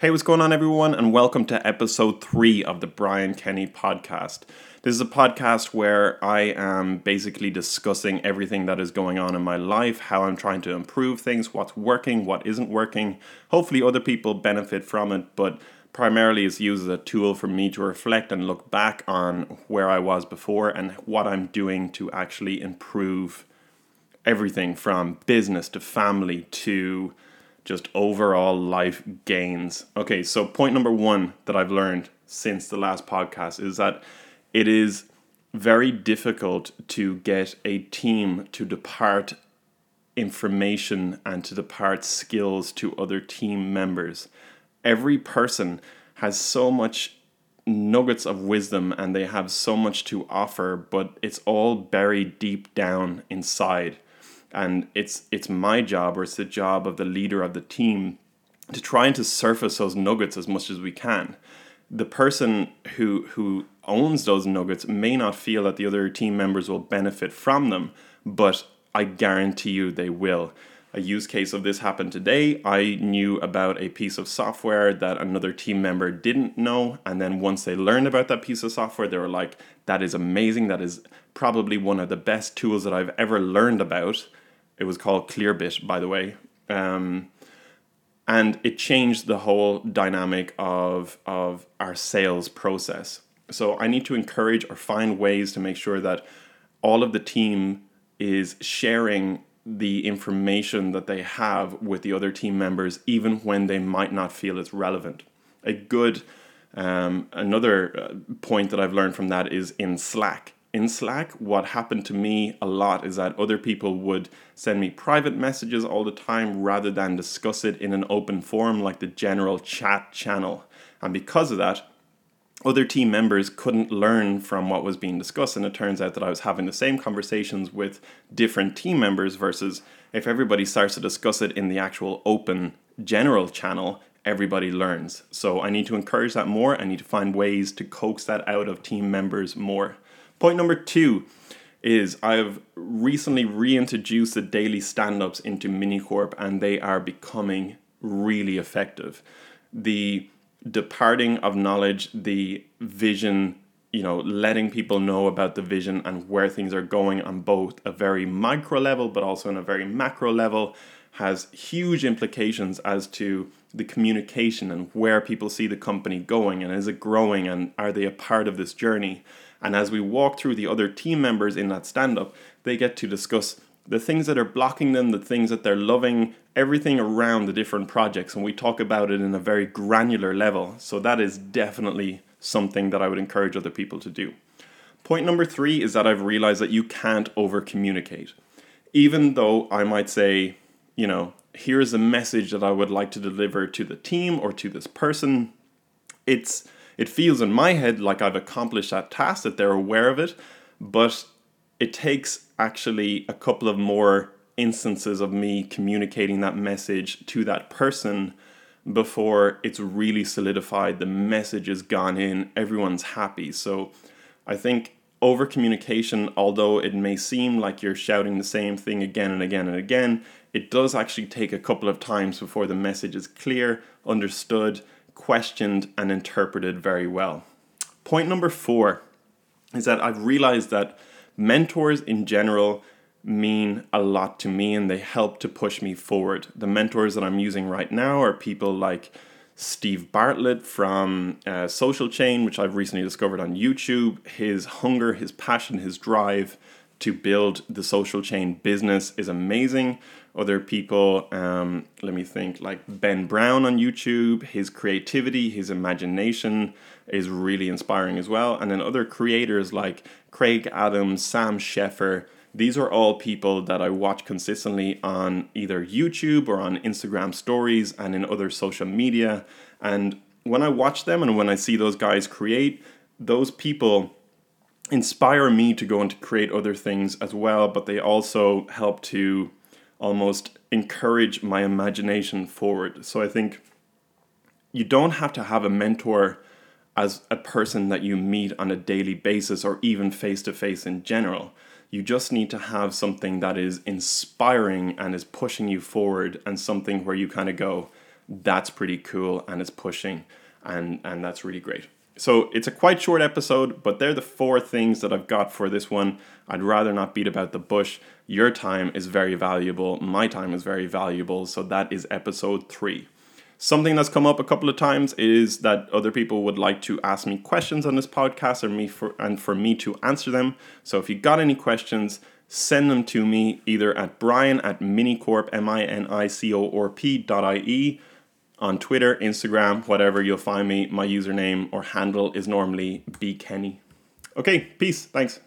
Hey, what's going on, everyone, and welcome to episode three of the Brian Kenny podcast. This is a podcast where I am basically discussing everything that is going on in my life, how I'm trying to improve things, what's working, what isn't working. Hopefully, other people benefit from it, but primarily it's used as a tool for me to reflect and look back on where I was before and what I'm doing to actually improve everything from business to family to just overall life gains. Okay, so point number one that I've learned since the last podcast is that it is very difficult to get a team to depart information and to depart skills to other team members. Every person has so much nuggets of wisdom and they have so much to offer, but it's all buried deep down inside and it's it's my job or it's the job of the leader of the team to try and to surface those nuggets as much as we can the person who who owns those nuggets may not feel that the other team members will benefit from them but i guarantee you they will a use case of this happened today. I knew about a piece of software that another team member didn't know. And then once they learned about that piece of software, they were like, that is amazing. That is probably one of the best tools that I've ever learned about. It was called Clearbit, by the way. Um, and it changed the whole dynamic of, of our sales process. So I need to encourage or find ways to make sure that all of the team is sharing the information that they have with the other team members, even when they might not feel it's relevant. A good um, another uh, point that I've learned from that is in Slack in Slack, what happened to me a lot is that other people would send me private messages all the time rather than discuss it in an open forum like the general chat channel. And because of that, other team members couldn't learn from what was being discussed. And it turns out that I was having the same conversations with different team members versus if everybody starts to discuss it in the actual open general channel, everybody learns. So I need to encourage that more. I need to find ways to coax that out of team members more. Point number two is I've recently reintroduced the daily stand ups into Minicorp and they are becoming really effective. The departing of knowledge, the vision, you know, letting people know about the vision and where things are going on both a very micro level but also on a very macro level has huge implications as to the communication and where people see the company going and is it growing and are they a part of this journey and as we walk through the other team members in that stand up, they get to discuss the things that are blocking them, the things that they're loving, everything around the different projects. And we talk about it in a very granular level. So that is definitely something that I would encourage other people to do. Point number three is that I've realized that you can't over communicate. Even though I might say, you know, here's a message that I would like to deliver to the team or to this person, it's it feels in my head like I've accomplished that task, that they're aware of it, but it takes actually a couple of more instances of me communicating that message to that person before it's really solidified. The message is gone in, everyone's happy. So I think over communication, although it may seem like you're shouting the same thing again and again and again, it does actually take a couple of times before the message is clear, understood, questioned and interpreted very well. Point number four is that I've realized that mentors in general mean a lot to me and they help to push me forward. The mentors that I'm using right now are people like Steve Bartlett from uh, Social Chain, which I've recently discovered on YouTube. His hunger, his passion, his drive to build the social chain business is amazing. Other people, um, let me think, like Ben Brown on YouTube, his creativity, his imagination is really inspiring as well. And then other creators like Craig Adams, Sam Sheffer, these are all people that I watch consistently on either YouTube or on Instagram stories and in other social media. And when I watch them and when I see those guys create, those people inspire me to go and to create other things as well, but they also help to almost encourage my imagination forward. So I think you don't have to have a mentor as a person that you meet on a daily basis or even face to face in general. You just need to have something that is inspiring and is pushing you forward and something where you kind of go, that's pretty cool and it's pushing and and that's really great. So it's a quite short episode, but they're the four things that I've got for this one. I'd rather not beat about the bush. Your time is very valuable. My time is very valuable. So that is episode three. Something that's come up a couple of times is that other people would like to ask me questions on this podcast or me for and for me to answer them. So if you got any questions, send them to me either at brian at minicorp m-i-n-i-c-o-r-p dot i-e on Twitter, Instagram, whatever you'll find me. My username or handle is normally bkenny. Okay, peace. Thanks.